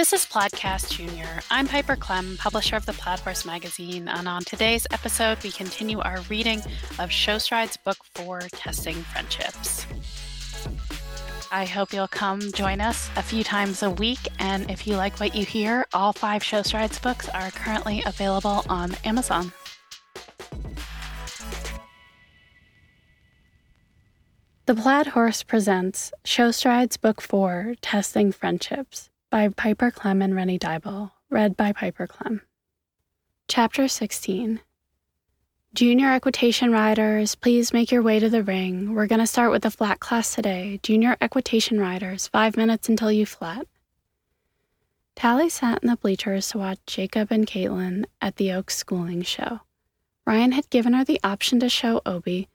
This is Podcast Junior. I'm Piper Klemm, publisher of the Plaid Horse magazine, and on today's episode, we continue our reading of Showstride's Book 4 Testing Friendships. I hope you'll come join us a few times a week, and if you like what you hear, all five Show Strides books are currently available on Amazon. The Plaid Horse presents Show Strides Book 4 Testing Friendships by Piper Klemm and Rennie Dyball, read by Piper Klemm. Chapter 16 Junior equitation riders, please make your way to the ring. We're going to start with the flat class today. Junior equitation riders, five minutes until you flat. Tally sat in the bleachers to watch Jacob and Caitlin at the Oaks schooling show. Ryan had given her the option to show Obi,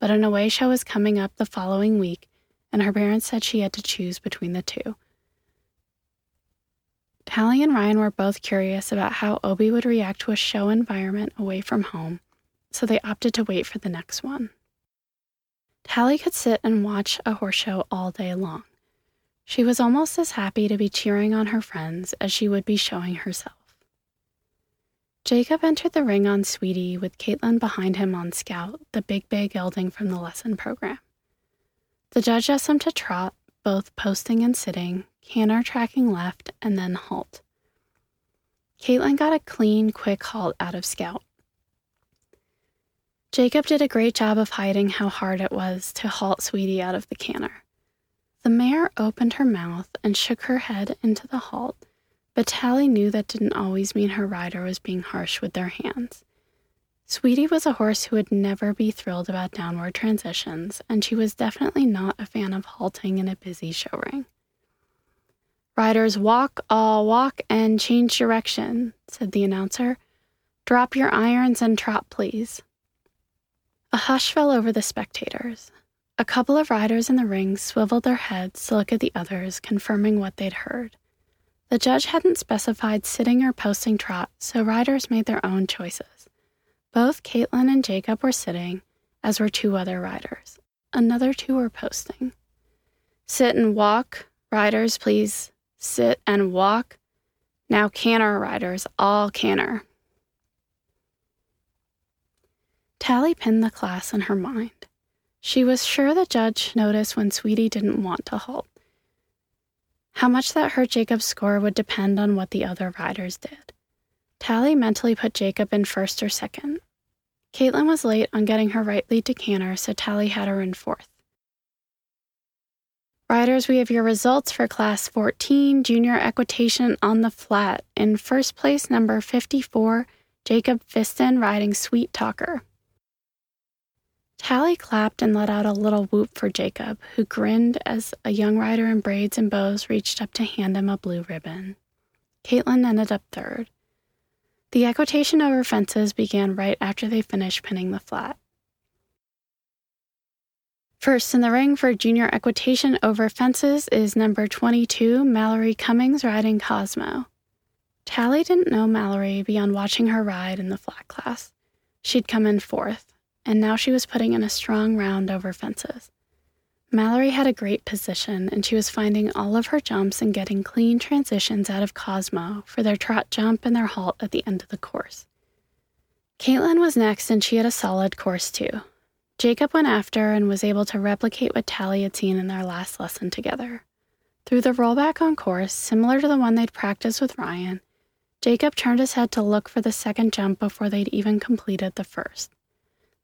but an away show was coming up the following week, and her parents said she had to choose between the two. Tally and Ryan were both curious about how Obi would react to a show environment away from home, so they opted to wait for the next one. Tally could sit and watch a horse show all day long. She was almost as happy to be cheering on her friends as she would be showing herself. Jacob entered the ring on Sweetie with Caitlin behind him on Scout, the big bay gelding from the lesson program. The judge asked him to trot, both posting and sitting, canter tracking left, and then halt. Caitlin got a clean, quick halt out of Scout. Jacob did a great job of hiding how hard it was to halt Sweetie out of the canter. The mare opened her mouth and shook her head into the halt, but Tally knew that didn't always mean her rider was being harsh with their hands. Sweetie was a horse who would never be thrilled about downward transitions, and she was definitely not a fan of halting in a busy show ring. Riders walk, all walk, and change direction, said the announcer. Drop your irons and trot, please. A hush fell over the spectators. A couple of riders in the ring swiveled their heads to look at the others, confirming what they'd heard. The judge hadn't specified sitting or posting trot, so riders made their own choices. Both Caitlin and Jacob were sitting, as were two other riders. Another two were posting. Sit and walk, riders, please, sit, and walk. Now, canter riders, all canter. Tally pinned the class in her mind. She was sure the judge noticed when Sweetie didn't want to halt. How much that hurt Jacob's score would depend on what the other riders did. Tally mentally put Jacob in first or second. Caitlin was late on getting her right lead to canter, so Tally had her in fourth. Riders, we have your results for Class 14 Junior Equitation on the Flat. In first place, number 54, Jacob Fiston riding Sweet Talker. Tally clapped and let out a little whoop for Jacob, who grinned as a young rider in braids and bows reached up to hand him a blue ribbon. Caitlin ended up third. The equitation over fences began right after they finished pinning the flat. First in the ring for junior equitation over fences is number 22, Mallory Cummings riding Cosmo. Tally didn't know Mallory beyond watching her ride in the flat class. She'd come in fourth, and now she was putting in a strong round over fences. Mallory had a great position, and she was finding all of her jumps and getting clean transitions out of Cosmo for their trot jump and their halt at the end of the course. Caitlin was next, and she had a solid course too. Jacob went after and was able to replicate what Tally had seen in their last lesson together. Through the rollback on course, similar to the one they'd practiced with Ryan, Jacob turned his head to look for the second jump before they'd even completed the first.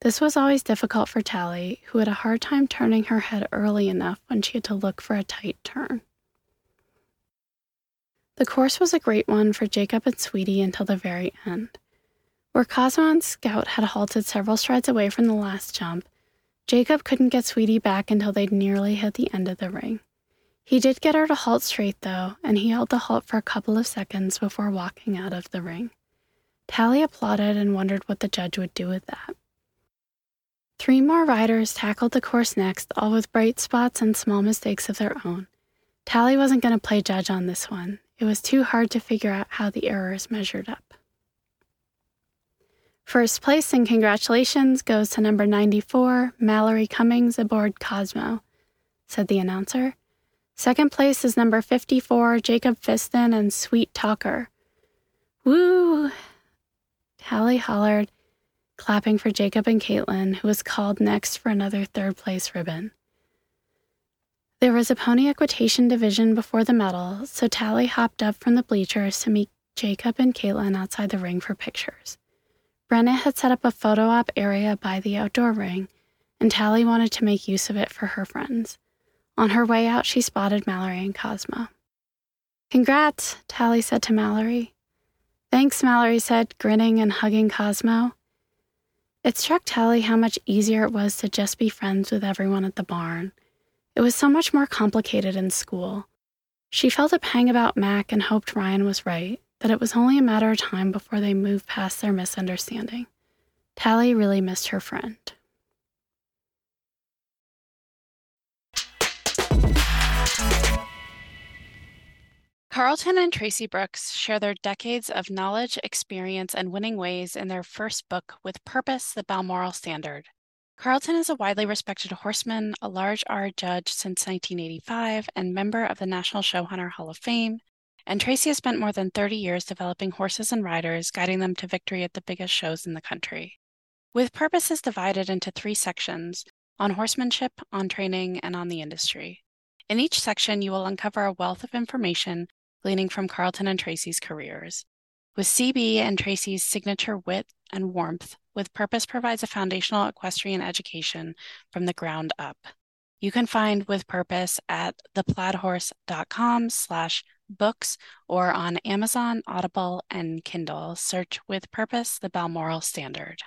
This was always difficult for Tally, who had a hard time turning her head early enough when she had to look for a tight turn. The course was a great one for Jacob and Sweetie until the very end. Where Cosmo and Scout had halted several strides away from the last jump, Jacob couldn't get Sweetie back until they'd nearly hit the end of the ring. He did get her to halt straight, though, and he held the halt for a couple of seconds before walking out of the ring. Tally applauded and wondered what the judge would do with that. Three more riders tackled the course next, all with bright spots and small mistakes of their own. Tally wasn't going to play judge on this one. It was too hard to figure out how the errors measured up. First place and congratulations goes to number 94, Mallory Cummings aboard Cosmo, said the announcer. Second place is number 54, Jacob Fiston and Sweet Talker. Woo! Tally hollered, clapping for Jacob and Caitlin, who was called next for another third place ribbon. There was a pony equitation division before the medal, so Tally hopped up from the bleachers to meet Jacob and Caitlin outside the ring for pictures. Brenna had set up a photo op area by the outdoor ring, and Tally wanted to make use of it for her friends. On her way out, she spotted Mallory and Cosmo. Congrats, Tally said to Mallory. Thanks, Mallory said, grinning and hugging Cosmo. It struck Tally how much easier it was to just be friends with everyone at the barn. It was so much more complicated in school. She felt a pang about Mac and hoped Ryan was right that it was only a matter of time before they moved past their misunderstanding. Tally really missed her friend. Carlton and Tracy Brooks share their decades of knowledge, experience, and winning ways in their first book, With Purpose, the Balmoral Standard. Carlton is a widely respected horseman, a large R judge since 1985, and member of the National Showhunter Hall of Fame, and Tracy has spent more than 30 years developing horses and riders, guiding them to victory at the biggest shows in the country. With purposes divided into three sections on horsemanship, on training, and on the industry. In each section, you will uncover a wealth of information gleaning from Carlton and Tracy's careers. With CB and Tracy's signature wit and warmth, With Purpose provides a foundational equestrian education from the ground up. You can find With Purpose at theplaidhorse.com slash books or on Amazon, Audible, and Kindle. Search with purpose the Balmoral Standard.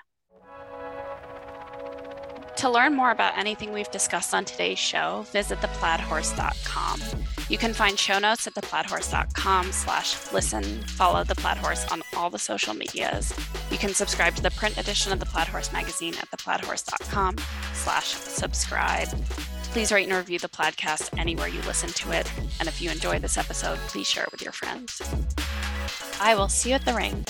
To learn more about anything we've discussed on today's show, visit theplaidhorse.com. You can find show notes at theplaidhorse.com slash listen. Follow The Plaid Horse on all the social medias. You can subscribe to the print edition of The Plaid Horse magazine at theplaidhorse.com slash subscribe. Please rate and review the podcast anywhere you listen to it. And if you enjoy this episode, please share it with your friends. I will see you at the ring.